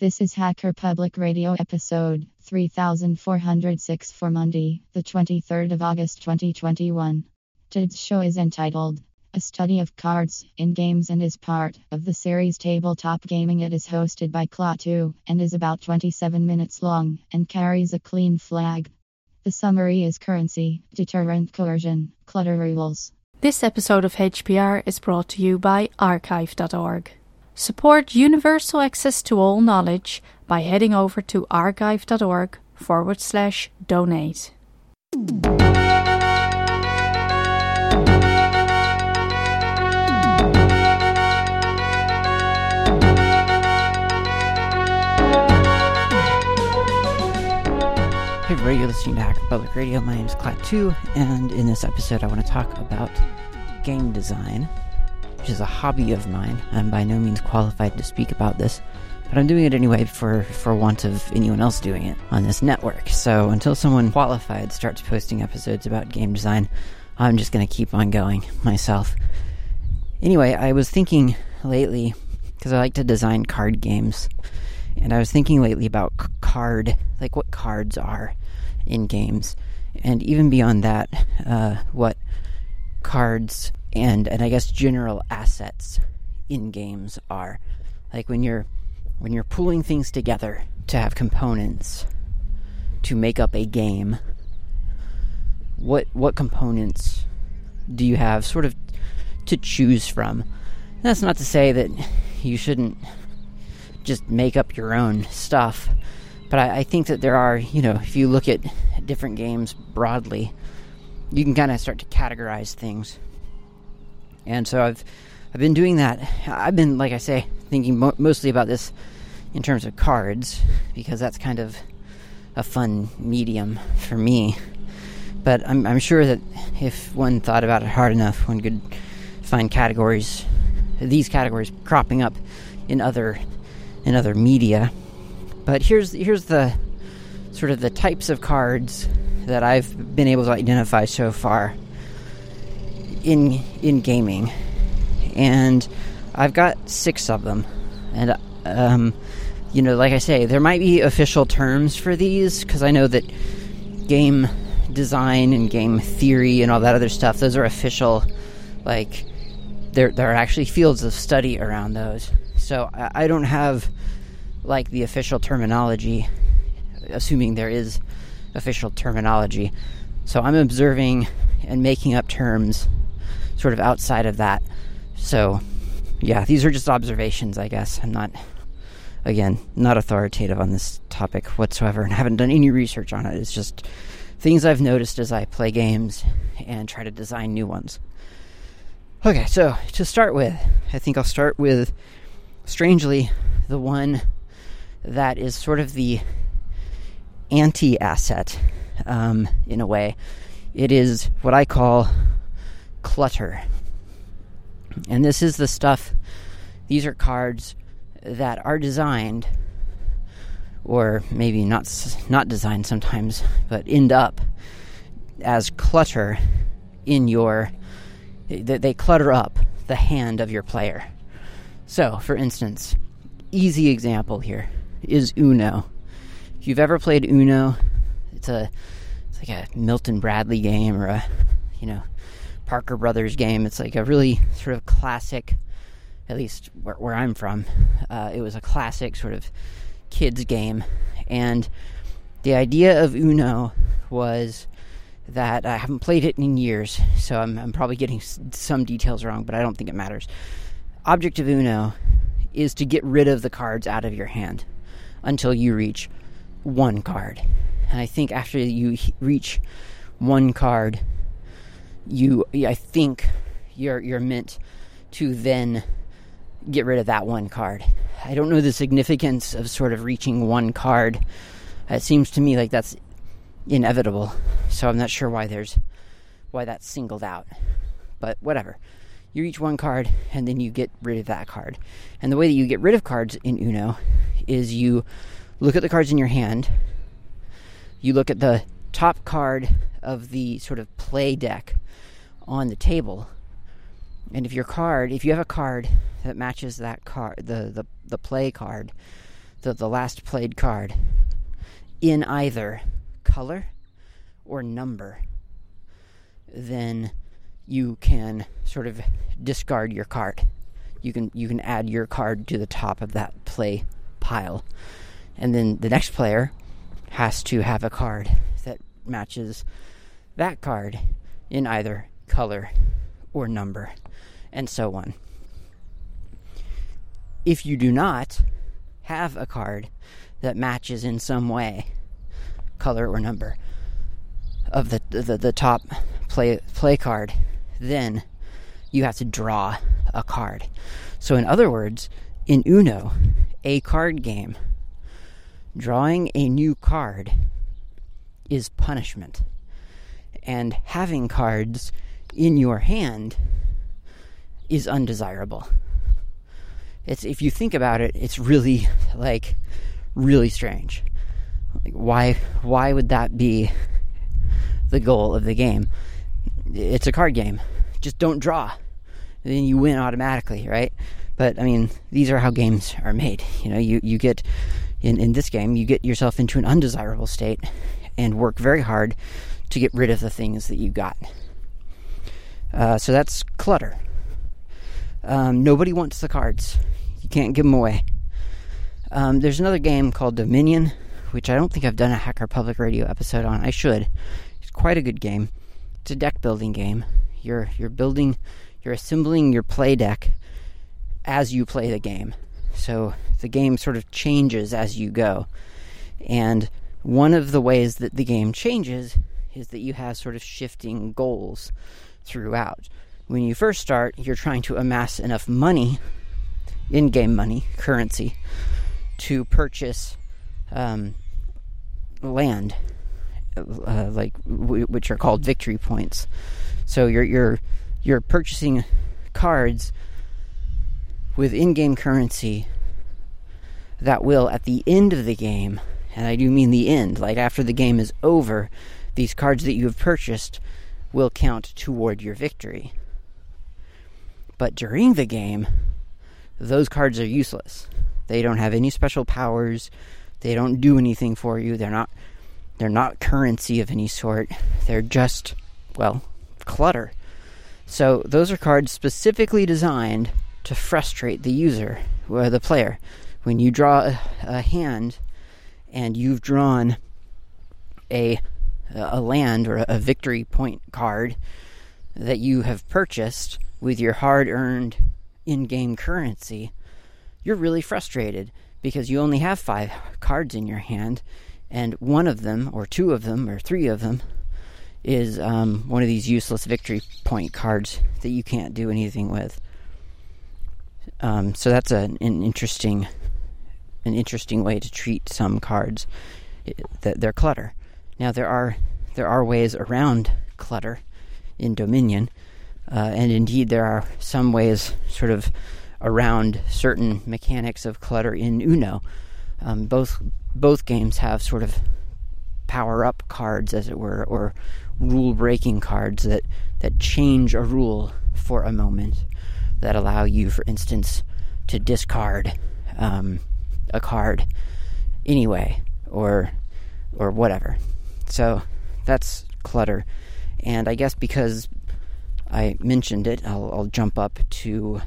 This is Hacker Public Radio episode 3406 for Monday, the 23rd of August 2021. Today's show is entitled A Study of Cards in Games and is part of the series Tabletop Gaming. It is hosted by Klaatu and is about 27 minutes long and carries a clean flag. The summary is currency, deterrent coercion, clutter rules. This episode of HPR is brought to you by archive.org. Support universal access to all knowledge by heading over to archive.org forward slash donate. Hey everybody, you're listening to Hacker Public Radio. My name is Klaatu, and in this episode I want to talk about game design, which is a hobby of mine. I'm by no means qualified to speak about this, but I'm doing it anyway for, for want of anyone else doing it on this network. So until someone qualified starts posting episodes about game design, I'm just going to keep on going myself. Anyway, I was thinking lately, because I like to design card games, and I was thinking lately about card, like what cards are in games, and even beyond that, uh, what cards and and I guess general assets in games are. Like when you're when you're pulling things together to have components to make up a game, what what components do you have sort of to choose from? That's not to say that you shouldn't just make up your own stuff. But I, I, think that there are, you know, if you look at different games broadly, you can kind of start to categorize things. And so I've I've been doing that. I've been, like I say, thinking mo- mostly about this in terms of cards because that's kind of a fun medium for me. But I'm, I'm sure that if one thought about it hard enough, one could find categories, these categories cropping up in other in other media. But here's here's the sort of the types of cards that I've been able to identify so far in in gaming, and I've got six of them, and um, you know, like I say, there might be official terms for these because I know that game design and game theory and all that other stuff those are official like there there are actually fields of study around those. So I, I don't have like the official terminology assuming there is official terminology. So i'm observing and making up terms sort of outside of that so yeah these are just observations i guess i'm not again not authoritative on this topic whatsoever and haven't done any research on it it's just things I've noticed as I play games and try to design new ones. Okay, so to start with, I think I'll start with, strangely, the one that is sort of the anti asset um, in a way. It is what I call clutter. And this is the stuff, these are cards that are designed or maybe not not designed sometimes, but end up as clutter in your they clutter up the hand of your player. So, for instance, easy example here is Uno. If you've ever played Uno, it's a it's like a Milton Bradley game or a you know Parker Brothers game. It's like a really sort of classic, at least where, where I'm from. Uh, it was a classic sort of kids game and the idea of uno was that i haven't played it in years so i'm, I'm probably getting some details wrong but i don't think it matters object of uno is to get rid of the cards out of your hand until you reach one card and i think after you reach one card you i think you're you're meant to then get rid of that one card I don't know the significance of sort of reaching one card. It seems to me like that's inevitable. So I'm not sure why there's why that's singled out. But whatever. You reach one card and then you get rid of that card. And the way that you get rid of cards in Uno is you look at the cards in your hand. You look at the top card of the sort of play deck on the table. And if your card, if you have a card that matches that card, the, the the play card, the, the last played card in either color or number, then you can sort of discard your card. You can you can add your card to the top of that play pile. And then the next player has to have a card that matches that card in either color or number, and so on. If you do not have a card that matches in some way, color or number, of the, the, the top play, play card, then you have to draw a card. So, in other words, in Uno, a card game, drawing a new card is punishment. And having cards in your hand is undesirable. It's if you think about it, it's really like really strange. Like why why would that be the goal of the game? It's a card game. Just don't draw. Then you win automatically, right? But I mean, these are how games are made. You know, you, you get in, in this game, you get yourself into an undesirable state and work very hard to get rid of the things that you got. Uh, so that's clutter. Um, nobody wants the cards. You can't give them away. Um, there's another game called Dominion, which I don't think I've done a Hacker Public Radio episode on. I should. It's quite a good game. It's a deck building game. You're you're building, you're assembling your play deck as you play the game. So the game sort of changes as you go. And one of the ways that the game changes is that you have sort of shifting goals throughout. When you first start, you're trying to amass enough money, in game money, currency, to purchase um, land, uh, like w- which are called victory points. So you're you're you're purchasing cards with in-game currency that will, at the end of the game, and I do mean the end, like after the game is over, these cards that you have purchased will count toward your victory. But during the game, those cards are useless. They don't have any special powers. They don't do anything for you. They're not they're not currency of any sort. They're just well, clutter. So those are cards specifically designed to frustrate the user or the player. When you draw a, a hand and you've drawn a a land or a victory point card that you have purchased with your hard earned in game currency, you're really frustrated because you only have five cards in your hand, and one of them, or two of them, or three of them, is um, one of these useless victory point cards that you can't do anything with. Um, so that's a, an interesting, an interesting way to treat some cards. That they're clutter. Now there are there are ways around clutter in Dominion, uh, and indeed there are some ways sort of around certain mechanics of clutter in Uno. Um, both both games have sort of power up cards, as it were, or rule breaking cards that that change a rule for a moment, that allow you, for instance, to discard um, a card anyway, or or whatever. So that's clutter. And I guess because I mentioned it, I'll, I'll jump up to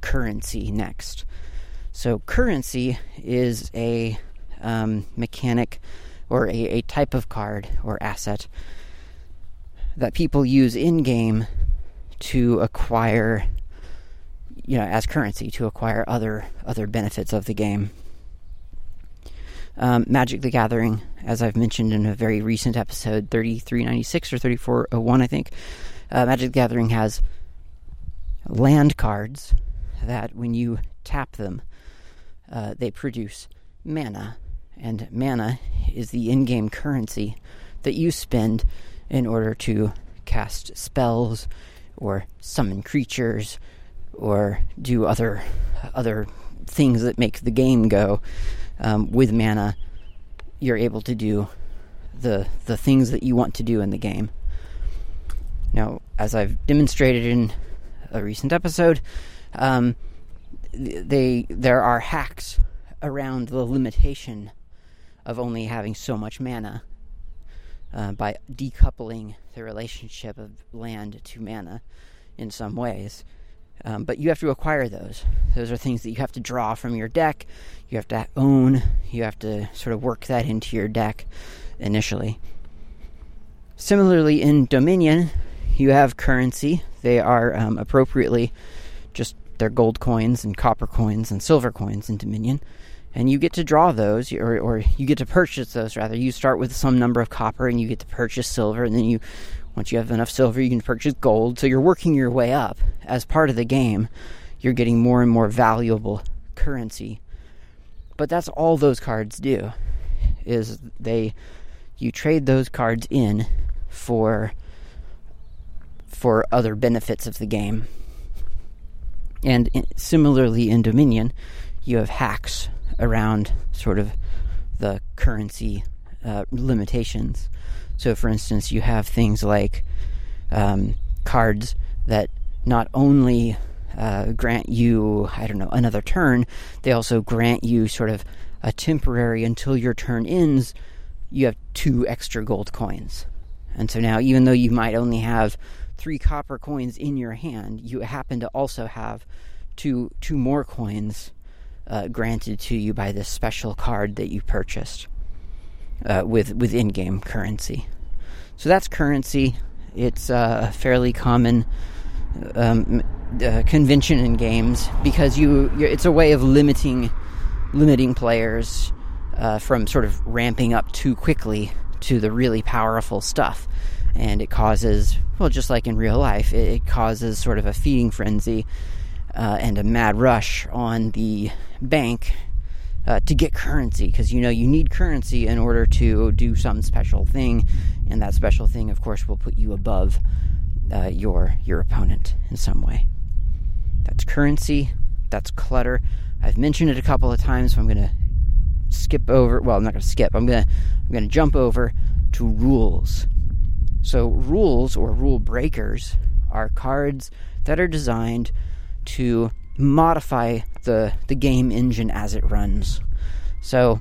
currency next. So, currency is a um, mechanic or a, a type of card or asset that people use in game to acquire you know as currency to acquire other other benefits of the game um, Magic the Gathering, as I've mentioned in a very recent episode, 3396 or 3401, I think, uh, Magic the Gathering has land cards that when you tap them, uh, they produce mana. And mana is the in game currency that you spend in order to cast spells or summon creatures or do other other things that make the game go um, with mana, you're able to do the the things that you want to do in the game. Now, as I've demonstrated in a recent episode, um, they there are hacks around the limitation of only having so much mana uh, by decoupling the relationship of land to mana in some ways. Um, but you have to acquire those. Those are things that you have to draw from your deck. You have to own. You have to sort of work that into your deck initially. Similarly, in Dominion, you have currency. They are um, appropriately just they're gold coins and copper coins and silver coins in Dominion. And you get to draw those, or, or you get to purchase those rather. You start with some number of copper and you get to purchase silver, and then you once you have enough silver, you can purchase gold. So you're working your way up. As part of the game, you're getting more and more valuable currency. But that's all those cards do. Is they you trade those cards in for for other benefits of the game. And in, similarly in Dominion, you have hacks around sort of the currency uh, limitations. So, for instance, you have things like um, cards that not only uh, grant you, I don't know, another turn, they also grant you sort of a temporary until your turn ends, you have two extra gold coins. And so now, even though you might only have three copper coins in your hand, you happen to also have two two more coins uh, granted to you by this special card that you purchased uh, with with in-game currency. So that's currency. It's uh, a fairly common um, uh, convention in games because you it's a way of limiting limiting players uh, from sort of ramping up too quickly to the really powerful stuff, and it causes well, just like in real life, it, it causes sort of a feeding frenzy uh, and a mad rush on the bank uh, to get currency because you know you need currency in order to do some special thing, and that special thing, of course, will put you above uh, your your opponent in some way. That's currency. That's clutter. I've mentioned it a couple of times, so I'm going to skip over. Well, I'm not going to skip. I'm going to I'm going to jump over to rules. So rules or rule breakers are cards that are designed to modify the, the game engine as it runs. So,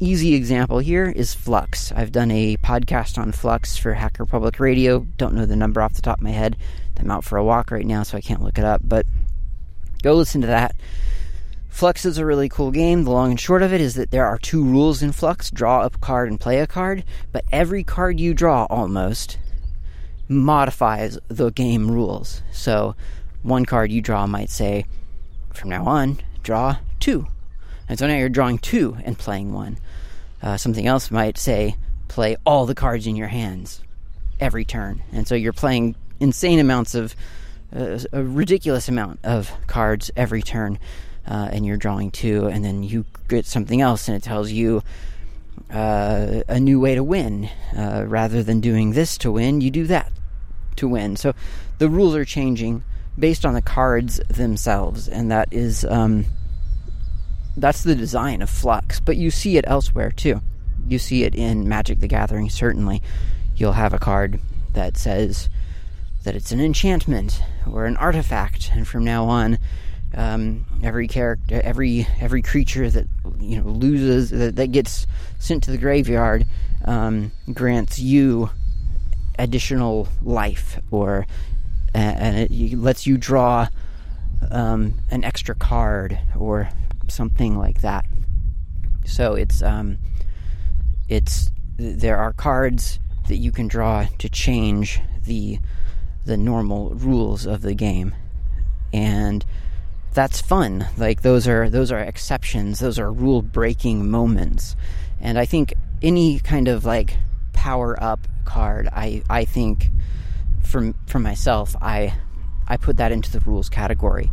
easy example here is Fluxx. I've done a podcast on Fluxx for Hacker Public Radio. Don't know the number off the top of my head. I'm out for a walk right now, so I can't look it up, but go listen to that. Fluxx is a really cool game. The long and short of it is that there are two rules in Fluxx draw a card and play a card, but every card you draw almost modifies the game rules. So, one card you draw might say, from now on, draw two. And so now you're drawing two and playing one. Uh, something else might say, play all the cards in your hands every turn. And so you're playing insane amounts of, uh, a ridiculous amount of cards every turn. Uh, and you're drawing two, and then you get something else, and it tells you uh, a new way to win. Uh, rather than doing this to win, you do that to win. So the rules are changing based on the cards themselves, and that is um, that's the design of Fluxx. But you see it elsewhere too. You see it in Magic: The Gathering. Certainly, you'll have a card that says that it's an enchantment or an artifact, and from now on, um, every character, every every creature that you know loses that, that gets sent to the graveyard um, grants you additional life or and it lets you draw um, an extra card or something like that. So it's um, it's there are cards that you can draw to change the the normal rules of the game, and that's fun. Like those are those are exceptions. Those are rule breaking moments, and I think any kind of like power up card, I I think for for myself, I I put that into the rules category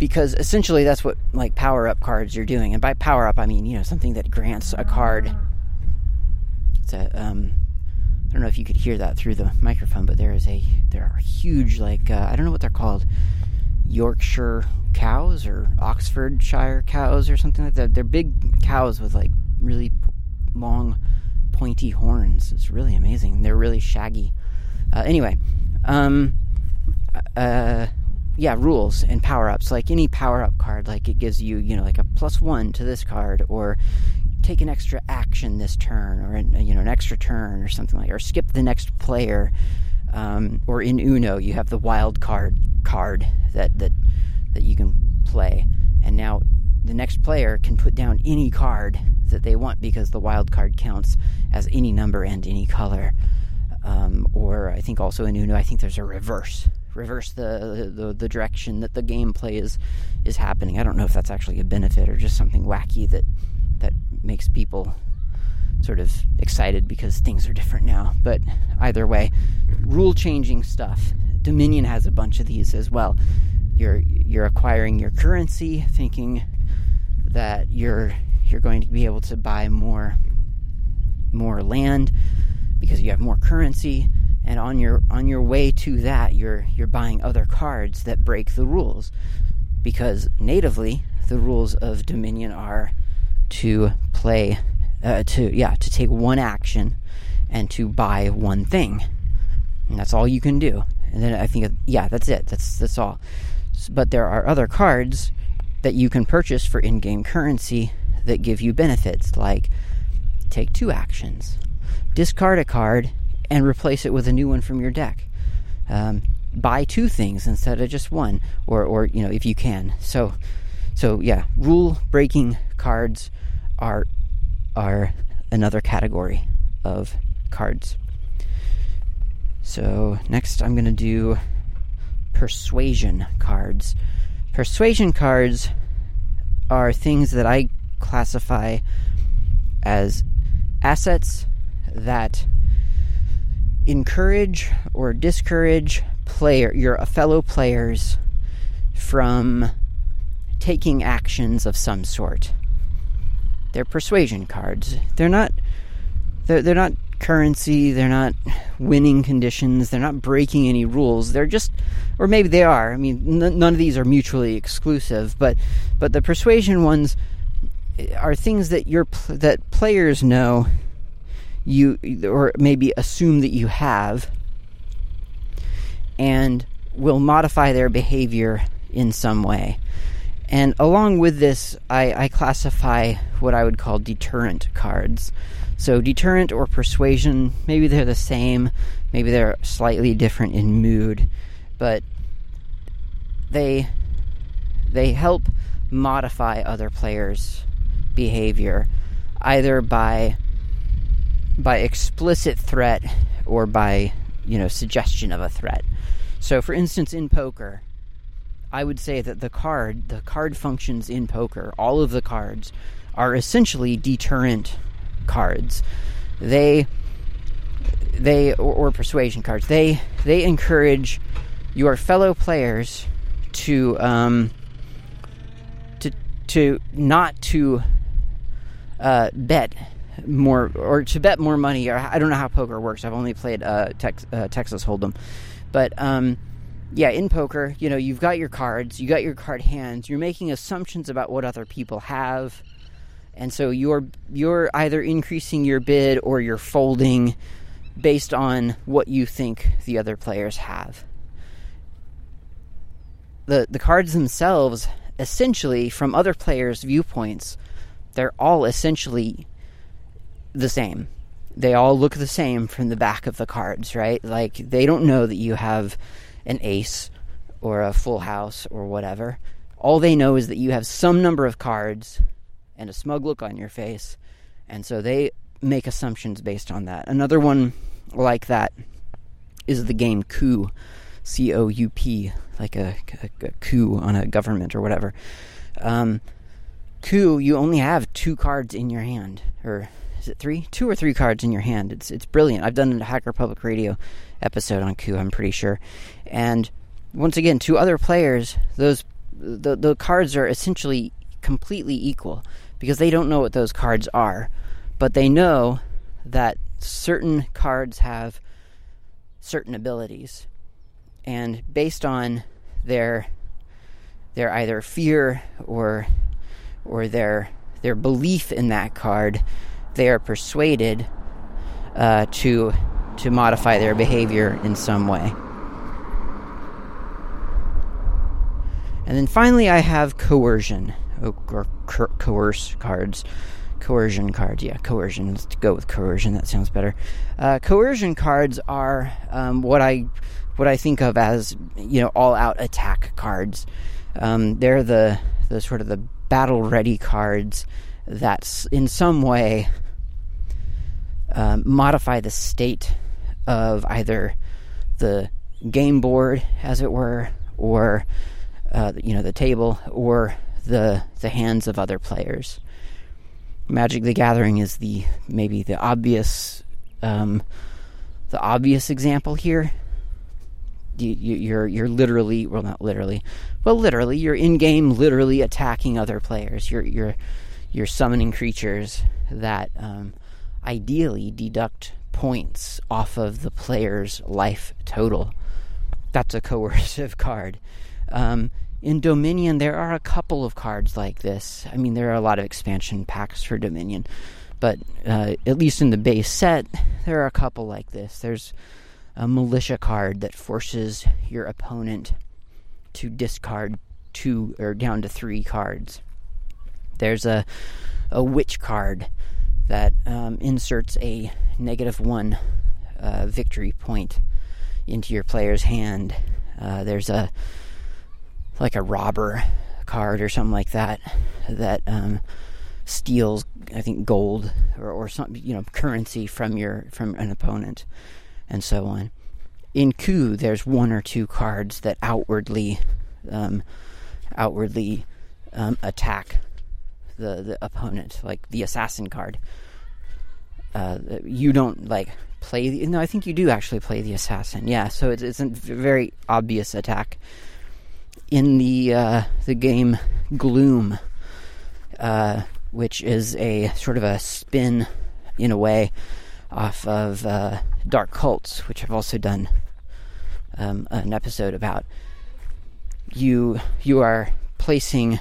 because essentially that's what like power up cards you're doing, and by power up I mean you know something that grants a card. It's a um, I don't know if you could hear that through the microphone, but there is a there are huge like uh, I don't know what they're called, Yorkshire cows or Oxfordshire cows or something like that. They're big cows with like really long, pointy horns. It's really amazing. They're really shaggy. Uh, anyway, um, uh, yeah, rules and power ups. Like any power up card, like it gives you, you know, like a plus one to this card, or take an extra action this turn, or an, you know, an extra turn, or something like, or skip the next player. Um, or in Uno, you have the wild card card that that that you can play, and now the next player can put down any card that they want because the wild card counts as any number and any color. Um, or I think also in Uno, I think there's a reverse reverse the, the the direction that the gameplay is is happening. I don't know if that's actually a benefit or just something wacky that that makes people sort of excited because things are different now. But either way, rule changing stuff. Dominion has a bunch of these as well. You're you're acquiring your currency, thinking that you're you're going to be able to buy more more land because you have more currency and on your on your way to that you're you're buying other cards that break the rules because natively the rules of dominion are to play uh, to yeah to take one action and to buy one thing. And that's all you can do. And then i think yeah that's it. That's that's all. But there are other cards that you can purchase for in-game currency that give you benefits like take two actions discard a card and replace it with a new one from your deck. Um, buy two things instead of just one, or or you know if you can. So so yeah, rule breaking cards are are another category of cards. So next I'm going to do persuasion cards. Persuasion cards are things that I classify as assets that encourage or discourage player your fellow players from taking actions of some sort. They're persuasion cards. They're not they're, they're not currency, they're not winning conditions, they're not breaking any rules. They're just or maybe they are. I mean n- none of these are mutually exclusive, but but the persuasion ones are things that your that players know you or maybe assume that you have and will modify their behavior in some way. And along with this, I, I, classify what I would call deterrent cards. So, deterrent or persuasion, maybe they're the same, maybe they're slightly different in mood, but they they help modify other players' behavior either by by explicit threat or by you know suggestion of a threat. So, for instance, in poker, I would say that the card, the card functions in poker, all of the cards are essentially deterrent cards. They they or, or persuasion cards. They they encourage your fellow players to um, to to not to uh, bet more or to bet more money. Or I don't know how poker works. I've only played uh, Tex, uh, Texas Hold'em, but um, yeah, in poker, you know, you've got your cards, you got your card hands. You're making assumptions about what other people have, and so you're you're either increasing your bid or you're folding based on what you think the other players have. The the cards themselves essentially from other players' viewpoints, they're all essentially the same. They all look the same from the back of the cards, right? Like they don't know that you have an ace or a full house or whatever. All they know is that you have some number of cards and a smug look on your face. And so they make assumptions based on that. Another one like that is the game Coup, C O U P, like a, a, a, coup on a government or whatever. Um, coup, you only have two cards in your hand, or is it three? Two or three cards in your hand. It's it's brilliant. I've done a Hacker Public Radio episode on Coup. I'm pretty sure. And once again, to other players, those the the cards are essentially completely equal because they don't know what those cards are, but they know that certain cards have certain abilities, and based on their their either fear or or their their belief in that card, they are persuaded uh, to to modify their behavior in some way. And then finally, I have coercion or, or co- coerce cards. Coercion cards, yeah, coercion. Let's go with coercion. That sounds better. Uh, coercion cards are um, what I what I think of as you know all out attack cards. Um, they're the the sort of the battle ready cards that in some way um, modify the state of either the game board, as it were, or uh, you know the table, or the the hands of other players. Magic the Gathering is the maybe the obvious um, the obvious example here. You, you, you're you're literally well not literally, well literally you're in game literally attacking other players. You're you're you're summoning creatures that um, ideally deduct points off of the player's life total. That's a coercive card. Um, in Dominion, there are a couple of cards like this. I mean, there are a lot of expansion packs for Dominion, but uh, at least in the base set, there are a couple like this. There's a militia card that forces your opponent to discard two or down to three cards. There's a a witch card that um, inserts a negative one uh, victory point into your player's hand. Uh, there's a like a robber card or something like that that um, steals, I think, gold or, or some you know currency from your from an opponent, and so on. In coup, there's one or two cards that outwardly um, outwardly um, attack the the opponent, like the assassin card. Uh, you don't like play. The, no, I think you do actually play the assassin. Yeah, so it's it's a very obvious attack in the uh, the game Gloom, uh, which is a sort of a spin, in a way, off of uh, Dark Cults, which I've also done um, an episode about. You you are placing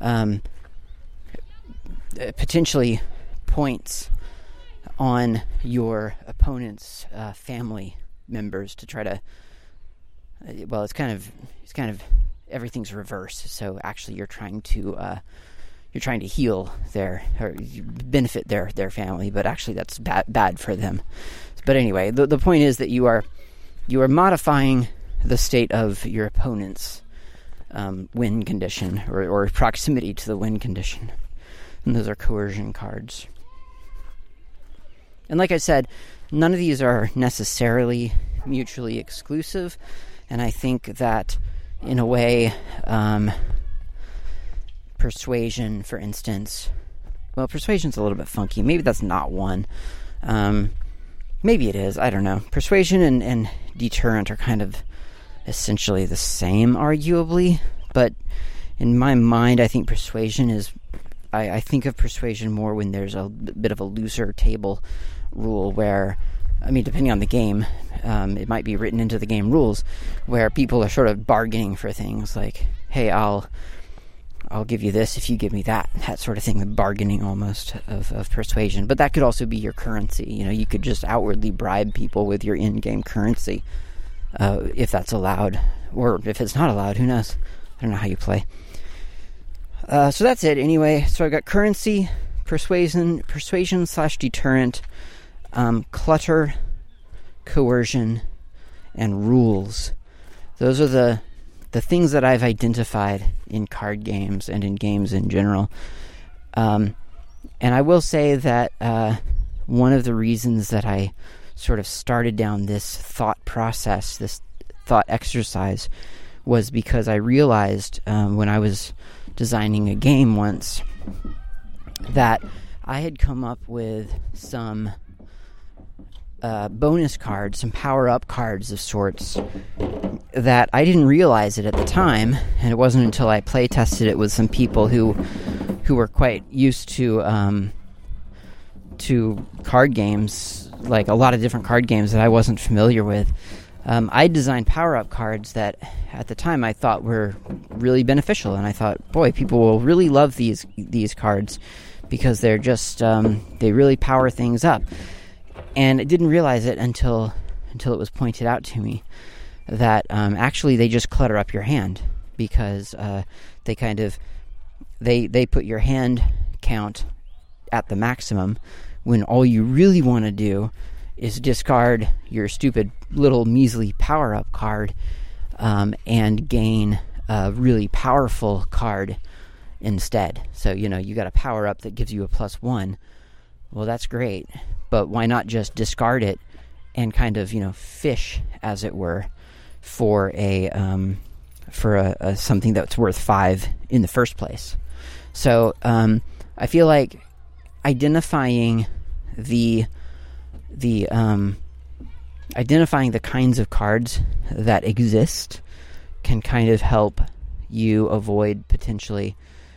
um, potentially points on your opponent's uh, family members to try to uh, well, it's kind of it's kind of everything's reversed. So actually, you're trying to uh, you're trying to heal their or benefit their their family, but actually that's bad bad for them. But anyway, the the point is that you are you are modifying the state of your opponent's um, win condition or, or proximity to the win condition, and those are coercion cards. And like I said, none of these are necessarily mutually exclusive. And I think that, in a way, um, persuasion, for instance, well, persuasion's a little bit funky. Maybe that's not one. Um, maybe it is. I don't know. Persuasion and, and deterrent are kind of essentially the same, arguably. But in my mind, I think persuasion is. I, I think of persuasion more when there's a bit of a looser table rule where I mean, depending on the game, um, it might be written into the game rules where people are sort of bargaining for things like, "Hey, I'll, I'll give you this if you give me that," that sort of thing. The bargaining almost of, of persuasion, but that could also be your currency. You know, you could just outwardly bribe people with your in-game currency uh, if that's allowed, or if it's not allowed. Who knows? I don't know how you play. Uh, so that's it. Anyway, so I've got currency, persuasion, persuasion slash deterrent um, clutter, coercion, and rules. Those are the the things that I've identified in card games and in games in general. Um, and I will say that uh, one of the reasons that I sort of started down this thought process, this thought exercise, was because I realized um, when I was designing a game once that I had come up with some uh, bonus cards, some power up cards of sorts that I didn't realize it at the time, and it wasn't until I play tested it with some people who who were quite used to um, to card games, like a lot of different card games that I wasn't familiar with. Um, I designed power up cards that at the time I thought were really beneficial, and I thought, boy, people will really love these these cards because they're just um, they really power things up. And I didn't realize it until until it was pointed out to me that um, actually they just clutter up your hand because uh, they kind of they they put your hand count at the maximum when all you really want to do is discard your stupid little measly power up card um, and gain a really powerful card instead. So, you know, you got a power up that gives you a plus one. Well, that's great. But why not just discard it and kind of, you know, fish, as it were, for a. Um, for a, a, something that's worth five in the first place. So um, I feel like identifying the the um, identifying the kinds of cards that exist can kind of help you avoid potentially,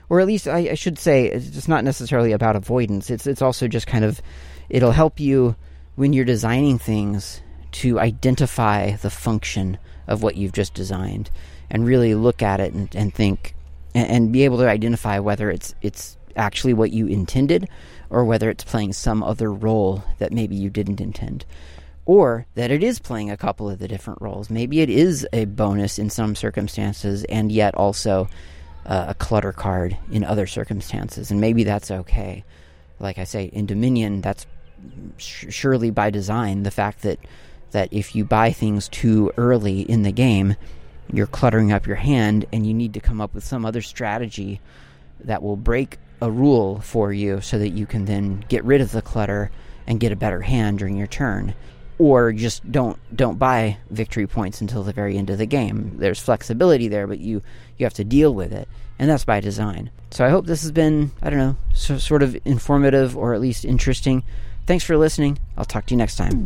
or at least I, I should say, it's not necessarily about avoidance. It's it's also just kind of it'll help you when you're designing things to identify the function of what you've just designed and really look at it and, and think and, and be able to identify whether it's it's actually what you intended or whether it's playing some other role that maybe you didn't intend. Or that it is playing a couple of the different roles. Maybe it is a bonus in some circumstances and yet also uh, a clutter card in other circumstances. And maybe that's okay. Like I say, in Dominion, that's sh- surely by design. The fact that, that if you buy things too early in the game, you're cluttering up your hand and you need to come up with some other strategy that will break a rule for you so that you can then get rid of the clutter and get a better hand during your turn. Or just don't don't buy victory points until the very end of the game. There's flexibility there but you you have to deal with it. And that's by design. So i hope this has been i don't know so, sort of informative or at least interesting. Thanks for listening. I'll talk to you next time